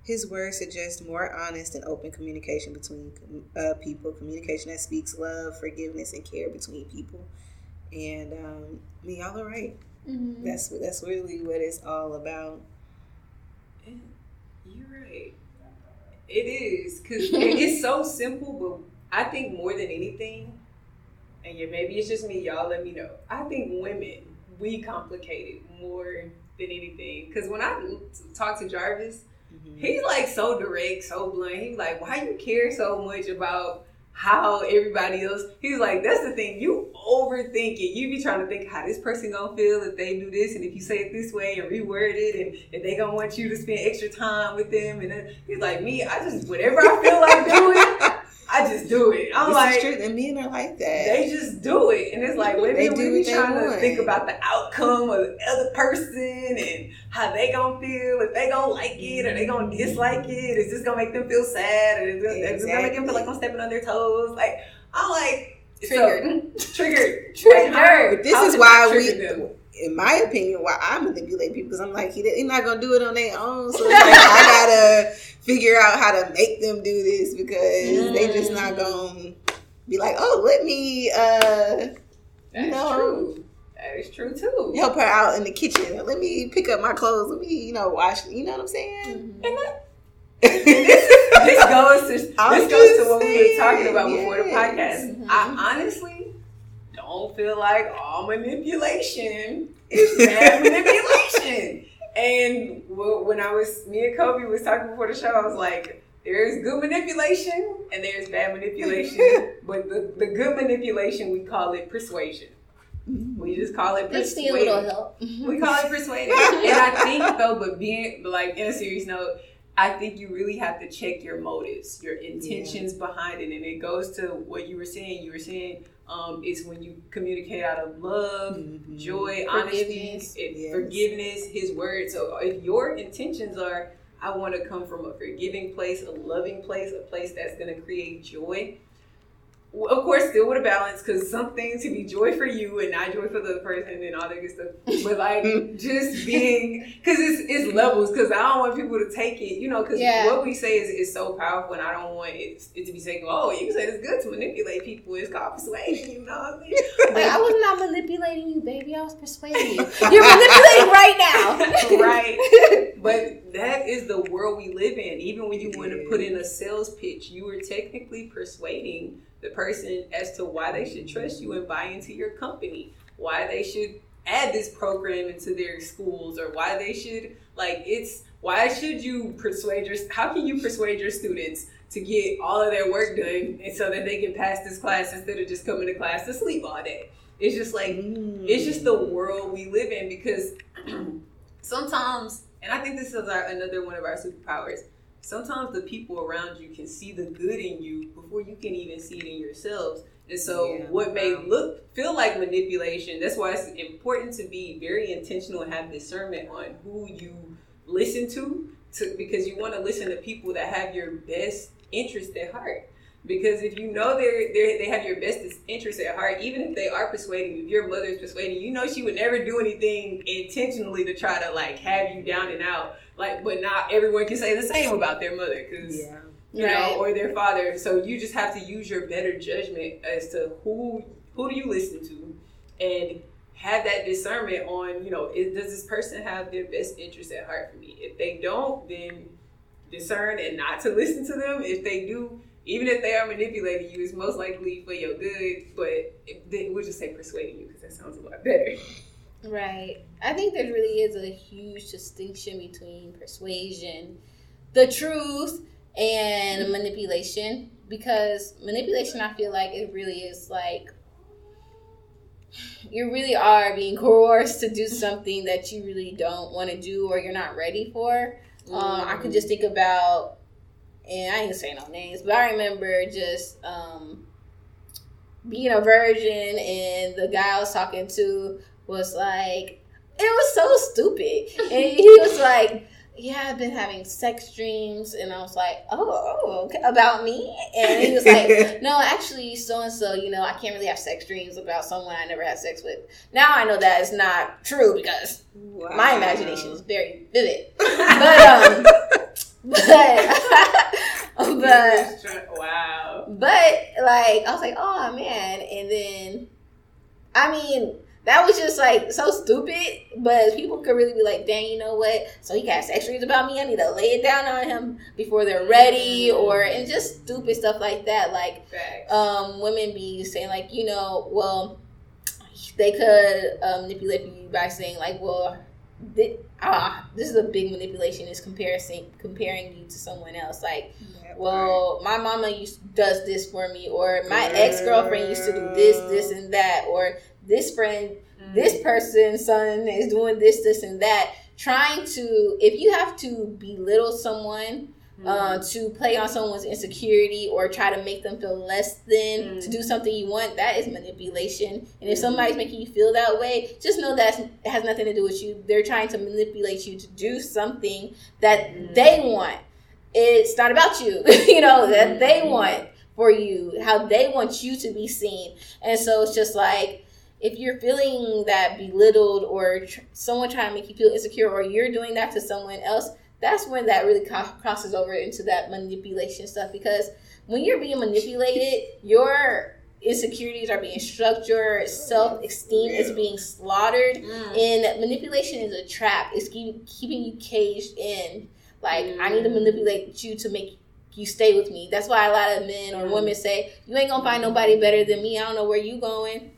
his words suggest more honest and open communication between uh, people, communication that speaks love, forgiveness, and care between people. And um, me, y'all are right. Mm-hmm. That's that's really what it's all about. You're right. It is because it's so simple, but I think more than anything, and yeah, maybe it's just me. Y'all, let me know. I think women we complicate it more than anything because when I talk to Jarvis, mm-hmm. he's like so direct, so blunt. He's like, "Why you care so much about?" How everybody else. He's like, that's the thing. You overthink it. You be trying to think how this person gonna feel if they do this, and if you say it this way and reword it, and if they gonna want you to spend extra time with them. And then he's like, me, I just whatever I feel like doing. I just do it. I'm this like, true. and men are like that. They just do it, and it's like women do we be trying to think about the outcome of the other person and how they gonna feel, if they gonna like it or they gonna mm-hmm. dislike it. Is this gonna make them feel sad, or is this, exactly. is this gonna make them feel like I'm stepping on their toes? Like I'm like triggered, so, triggered, triggered. But this is why we. Them? in my opinion, why I manipulate people because I'm like, he, they're not gonna do it on their own. So like, figure out how to make them do this because mm. they just not gonna be like, oh, let me, uh, you know, true. That is true too. Help her out in the kitchen. Let me pick up my clothes. Let me, you know, wash. You know what I'm saying? Mm-hmm. And this, this goes to I'm this goes to what saying, we were talking about yes. before the podcast. Mm-hmm. I honestly don't feel like all manipulation is bad manipulation. And when I was, me and Kobe was talking before the show, I was like, there's good manipulation and there's bad manipulation. but the, the good manipulation, we call it persuasion. Mm-hmm. We just call it persuading. a little help. we call it persuading. and I think though, but being like in a serious note, I think you really have to check your motives, your intentions yeah. behind it. And it goes to what you were saying. You were saying um, it's when you communicate out of love, mm-hmm. joy, forgiveness. honesty, yes. forgiveness, His word. So if your intentions are, I want to come from a forgiving place, a loving place, a place that's going to create joy, of course, still with a balance because some things to be joy for you and not joy for the person and all that good stuff. But like mm. just being, because it's, it's levels. Because I don't want people to take it, you know. Because yeah. what we say is, is so powerful, and I don't want it, it to be taken. "Oh, you say it's good to manipulate people." It's called persuasion. You know what I mean? Like, I was not manipulating you, baby. I was persuading you. You're manipulating right now, right? But that is the world we live in. Even when you want to put in a sales pitch, you are technically persuading the person as to why they should trust you and buy into your company, why they should add this program into their schools, or why they should like it's why should you persuade your how can you persuade your students to get all of their work done and so that they can pass this class instead of just coming to class to sleep all day. It's just like mm. it's just the world we live in because sometimes and I think this is our, another one of our superpowers sometimes the people around you can see the good in you before you can even see it in yourselves. And so, yeah, what may um, look feel like manipulation. That's why it's important to be very intentional and have discernment on who you listen to, to because you want to listen to people that have your best interest at heart. Because if you know they're, they're they have your best interest at heart, even if they are persuading you, if your mother is persuading you, you know she would never do anything intentionally to try to like have you down and out like, but not everyone can say the same about their mother because yeah. you right. know, or their father. So you just have to use your better judgment as to who who do you listen to, and have that discernment on you know is, does this person have their best interest at heart for me? If they don't, then discern and not to listen to them. If they do, even if they are manipulating you, it's most likely for your good. But we'll just say persuading you because that sounds a lot better. Right. I think there really is a huge distinction between persuasion, the truth, and manipulation. Because manipulation, I feel like it really is like you really are being coerced to do something that you really don't want to do or you're not ready for. Mm. Um, I could just think about, and I ain't say no names, but I remember just um, being a virgin and the guy I was talking to was like, it was so stupid. And he was like, yeah, I've been having sex dreams. And I was like, oh, oh okay. about me? And he was like, no, actually, so and so, you know, I can't really have sex dreams about someone I never had sex with. Now I know that is not true because wow. my imagination is very vivid. But, um, but, but, wow. But, like, I was like, oh, man. And then, I mean, that was just like so stupid. But people could really be like, dang, you know what? So he got sex dreams about me. I need to lay it down on him before they're ready, or and just stupid stuff like that. Like, Facts. um, women be saying like, you know, well, they could um, manipulate you by saying like, well, thi- ah, this is a big manipulation. Is comparison comparing you to someone else. Like. Well, my mama used does this for me, or my ex girlfriend used to do this, this, and that, or this friend, Mm. this person's son is doing this, this, and that. Trying to, if you have to belittle someone Mm. uh, to play on someone's insecurity or try to make them feel less than Mm. to do something you want, that is manipulation. And if Mm. somebody's making you feel that way, just know that has nothing to do with you. They're trying to manipulate you to do something that Mm. they want. It's not about you, you know, that they want for you, how they want you to be seen. And so it's just like, if you're feeling that belittled or tr- someone trying to make you feel insecure or you're doing that to someone else, that's when that really co- crosses over into that manipulation stuff because when you're being manipulated, your insecurities are being struck, your self esteem is being slaughtered, Mm. and manipulation is a trap. It's keep, keeping you caged in. Like, I need to Mm. manipulate you to make you stay with me. That's why a lot of men or Mm. women say, You ain't gonna find nobody better than me. I don't know where you going.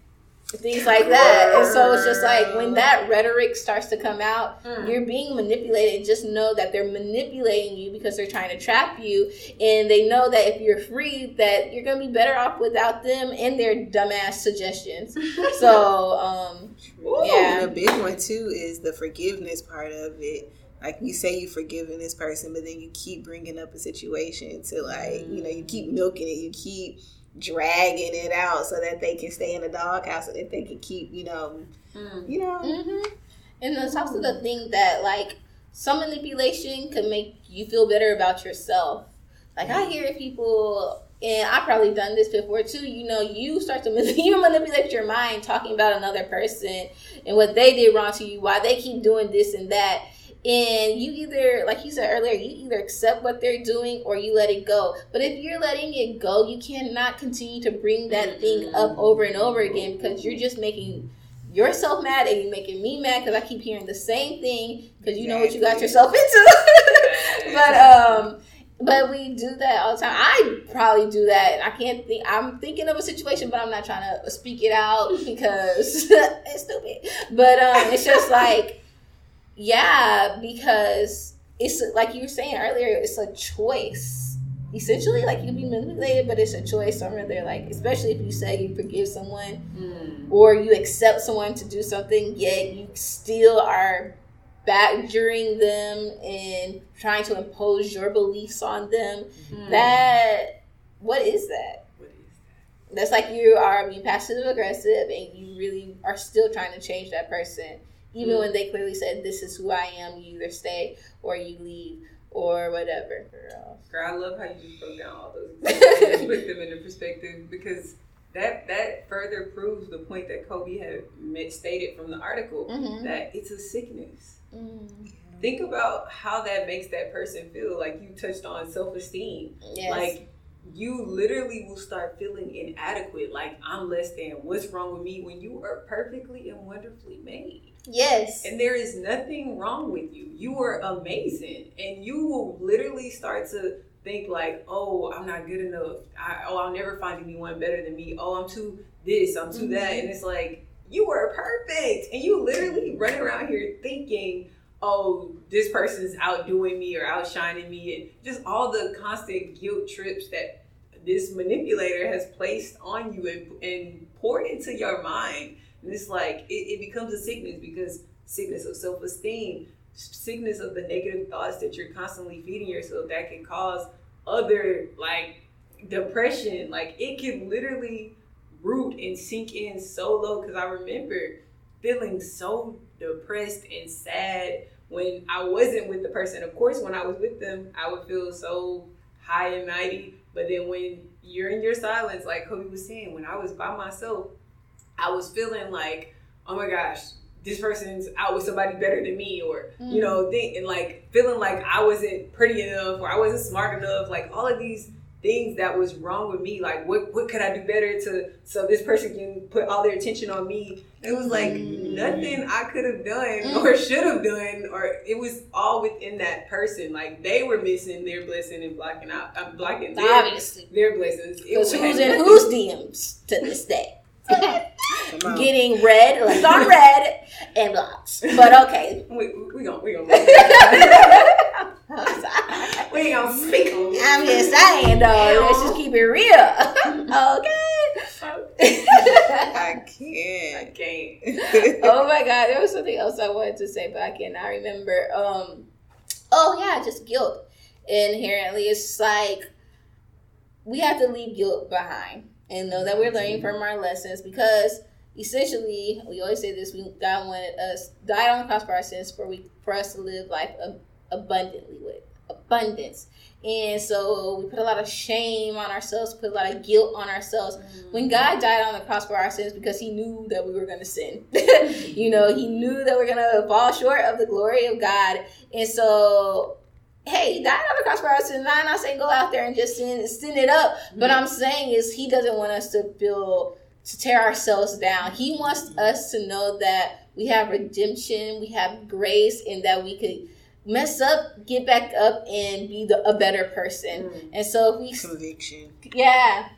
Things like that. And so it's just like when that rhetoric starts to come out, Mm. you're being manipulated. Just know that they're manipulating you because they're trying to trap you, and they know that if you're free, that you're gonna be better off without them and their dumbass suggestions. So, um, Ooh. Yeah. And a big one too is the forgiveness part of it. Like you say you forgiving this person, but then you keep bringing up a situation to like, you know, you keep milking it, you keep dragging it out so that they can stay in the doghouse so that they can keep, you know, Mm. you know. hmm and it's also the thing that like some manipulation can make you feel better about yourself. Like I hear people, and I've probably done this before too. You know, you start to you manipulate your mind talking about another person and what they did wrong to you, why they keep doing this and that. And you either, like you said earlier, you either accept what they're doing or you let it go. But if you're letting it go, you cannot continue to bring that thing up over and over again because you're just making yourself mad and you're making me mad because I keep hearing the same thing because you know what you got yourself into. but um, but we do that all the time. I probably do that. I can't think. I'm thinking of a situation, but I'm not trying to speak it out because it's stupid. But um, it's just like, yeah, because it's like you were saying earlier. It's a choice. Essentially, like you can be manipulated, but it's a choice. So rather, like, especially if you say you forgive someone, Mm. or you accept someone to do something, yet you still are badgering them and trying to impose your beliefs on them. Mm. That what is that? What is That's like you are being passive aggressive and you really are still trying to change that person. Even Mm. when they clearly said this is who I am, you either stay or you leave or whatever. Girl. Girl, I love how you just broke down all those examples and put them into perspective because that that further proves the point that Kobe had ma- stated from the article Mhm. that it's a sickness. Mm. Think about how that makes that person feel. Like you touched on self esteem. Yes. Like you literally will start feeling inadequate. Like I'm less than. What's wrong with me? When you are perfectly and wonderfully made. Yes. And there is nothing wrong with you. You are amazing. And you will literally start to think like, oh, I'm not good enough. I, oh, I'll never find anyone better than me. Oh, I'm too this, I'm too that. And mm-hmm. it's like, you are perfect. And you literally run around here thinking, oh, this person's outdoing me or outshining me. And just all the constant guilt trips that this manipulator has placed on you and, and poured into your mind. And it's like it, it becomes a sickness because sickness of self esteem, sickness of the negative thoughts that you're constantly feeding yourself that can cause other like depression. Like it can literally root and sink in so low. Because I remember feeling so depressed and sad when I wasn't with the person. Of course, when I was with them, I would feel so high and mighty. But then when you're in your silence, like Kobe was saying, when I was by myself, I was feeling like, oh my gosh, this person's out with somebody better than me, or you know, think and like feeling like I wasn't pretty enough, or I wasn't smart enough, like all of these things that was wrong with me. Like, what what could I do better to so this person can put all their attention on me? It was like Mm. nothing I could have done Mm. or should have done, or it was all within that person. Like they were missing their blessing and blocking out, I'm blocking their, Obviously. their blessings. It was- who's in whose DMs to this day? Come on. Getting red, left on red, and blocks. But okay. We we gonna we gonna we ain't gonna speak on. I'm just saying though, let's just keep it real. okay. I I can't. I can't. oh my god, there was something else I wanted to say, but I cannot remember. Um oh yeah, just guilt. Inherently it's like we have to leave guilt behind and know that we're learning from our lessons because essentially we always say this we God wanted us died on the cross for our sins for we for us to live life abundantly with abundance. And so we put a lot of shame on ourselves, put a lot of guilt on ourselves mm-hmm. when God died on the cross for our sins because he knew that we were going to sin. Mm-hmm. you know, he knew that we're going to fall short of the glory of God. And so, hey, he died on the cross for our sins. I'm not saying go out there and just send, sin it up. But I'm saying is he doesn't want us to feel, to tear ourselves down. He wants us to know that we have redemption, we have grace, and that we could mess up, get back up, and be the, a better person. Mm. And so if we, Conviction. yeah.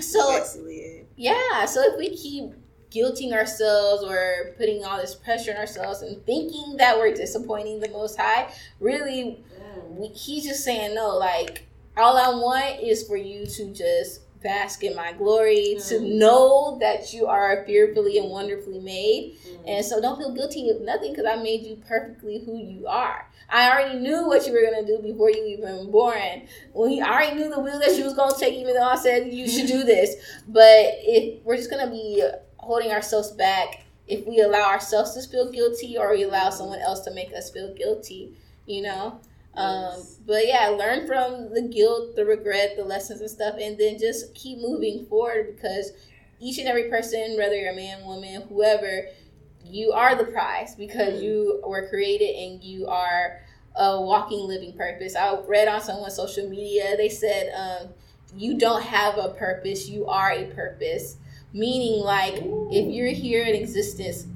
So That's basically it. yeah, so if we keep guilting ourselves or putting all this pressure on ourselves and thinking that we're disappointing the Most High, really, we, he's just saying no. Like all I want is for you to just bask in my glory, to Mm. know that you are fearfully and wonderfully made, Mm. and so don't feel guilty of nothing because I made you perfectly who you are. I already knew what you were gonna do before you even born. When you, I already knew the wheel that you was gonna take, even though I said you should do this. But if we're just gonna be holding ourselves back, if we allow ourselves to feel guilty, or we allow someone else to make us feel guilty, you know. Um, but yeah, learn from the guilt, the regret, the lessons and stuff, and then just keep moving forward because each and every person, whether you're a man, woman, whoever, you are the prize because you were created and you are a walking, living purpose. I read on someone's social media, they said, um, you don't have a purpose, you are a purpose. Meaning, like, if you're here in existence,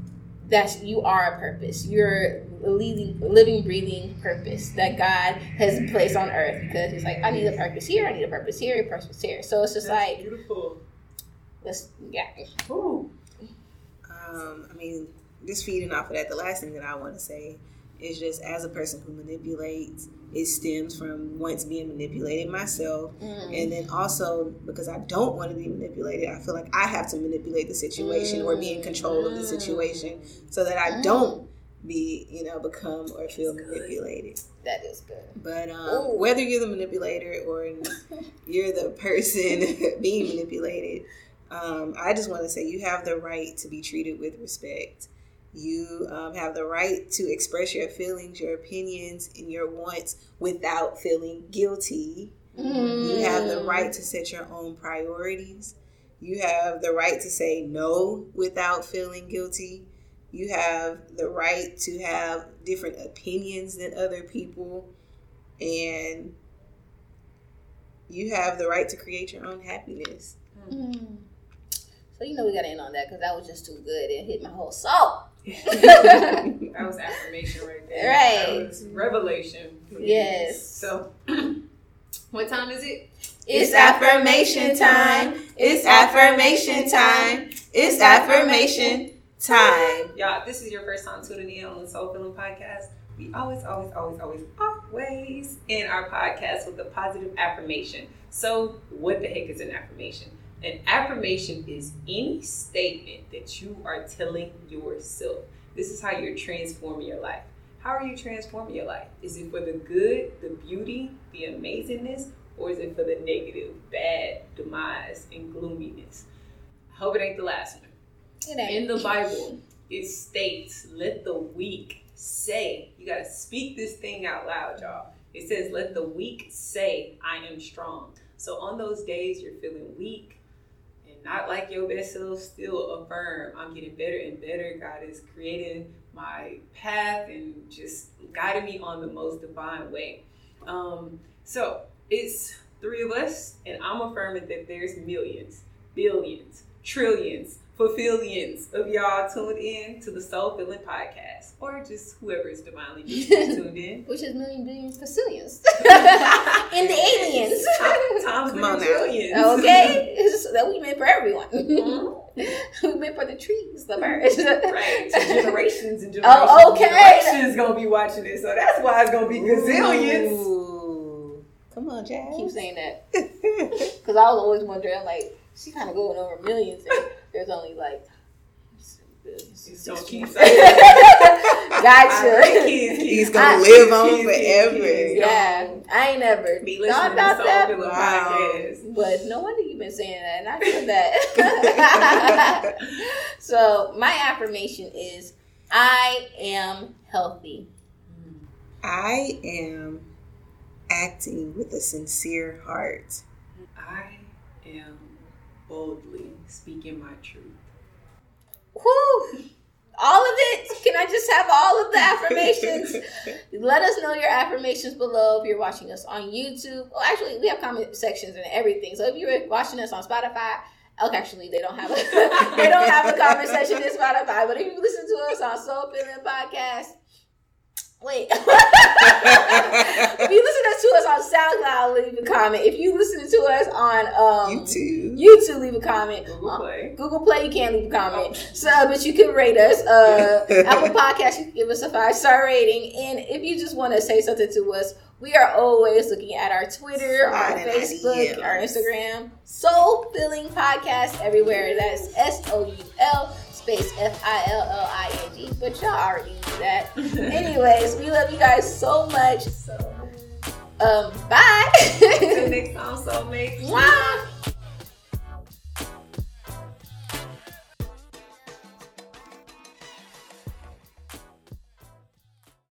that you are a purpose. You're living, living, breathing purpose that God has placed on earth because He's like, I need a purpose here, I need a purpose here, a purpose here. So it's just That's like, beautiful. let's, yeah. Ooh. Um, I mean, just feeding off of that, the last thing that I want to say is just as a person who manipulates, it stems from once being manipulated myself. Mm. And then also because I don't want to be manipulated, I feel like I have to manipulate the situation or be in control of the situation so that I Mm. don't be, you know, become or feel That's good. manipulated. That is good. But um, whether you're the manipulator or you're the person being manipulated, um, I just want to say you have the right to be treated with respect. You um, have the right to express your feelings, your opinions, and your wants without feeling guilty. You have the Mm. right to set your own priorities. You have the right to say no without feeling guilty. You have the right to have different opinions than other people. And you have the right to create your own happiness. Mm. So you know we got to end on that because that was just too good. It hit my whole soul. That was affirmation right there. Right. That was revelation. Yes. So, what time is it? It's affirmation time. It's affirmation time. It's affirmation time. Y'all, this is your first time tuning in on the Soul Filling Podcast. We always, always, always, always, always in our podcast with a positive affirmation. So, what the heck is an affirmation? An affirmation is any statement that you are telling yourself. This is how you're transforming your life. How are you transforming your life? Is it for the good, the beauty, the amazingness, or is it for the negative, bad, demise, and gloominess? I hope it ain't the last one. In the Bible, it states, let the weak say, you got to speak this thing out loud, y'all. It says, let the weak say, I am strong. So on those days you're feeling weak and not like your best self, still affirm, I'm getting better and better. God is creating my path and just guiding me on the most divine way. Um, so it's three of us, and I'm affirming that there's millions, billions, trillions, fulfillions of y'all tuned in to the Soul Filling Podcast, or just whoever is divinely tuned in. Which is million, billion, facillions. and the aliens. Times now. okay? That we meant for everyone. Mhm. we meant for the trees, the birds. Right, so generations and generations. Oh, okay. generations gonna be watching this, so that's why it's gonna be gazillions. Ooh. Come on, Jazz. keep saying that. Because I was always wondering, like, she kind of going over millions, and there's only like. Just don't keep saying gotcha. Kids, kids, He's gonna I- live on kids, kids, forever. kids. Yeah, I ain't never Be thought about Soul that. Wow. But no wonder you've been saying that, and I feel that. so my affirmation is, I am healthy. I am acting with a sincere heart. I am boldly speaking my truth. Whew. All of it. Can I just have all of the affirmations? Let us know your affirmations below if you're watching us on YouTube. Well, actually, we have comment sections and everything. So if you're watching us on Spotify, oh, actually, they don't have a they don't have a comment section in Spotify. But if you listen to us on Soul Filling Podcast, wait. if you listen to us on SoundCloud, leave a comment. If you listen to us on um, YouTube. YouTube, leave a comment. Google Uh, Play. Google Play, you can't leave a comment. So, but you can rate us. Uh, Apple Podcast, you can give us a five star rating. And if you just want to say something to us, we are always looking at our Twitter, our Slide our Facebook, our Instagram. Soul Filling Podcast everywhere. That's S O U L space F I L L I N G. But y'all already knew that. Anyways, we love you guys so much. So, Um, bye. until next time, soulmates. Mwah.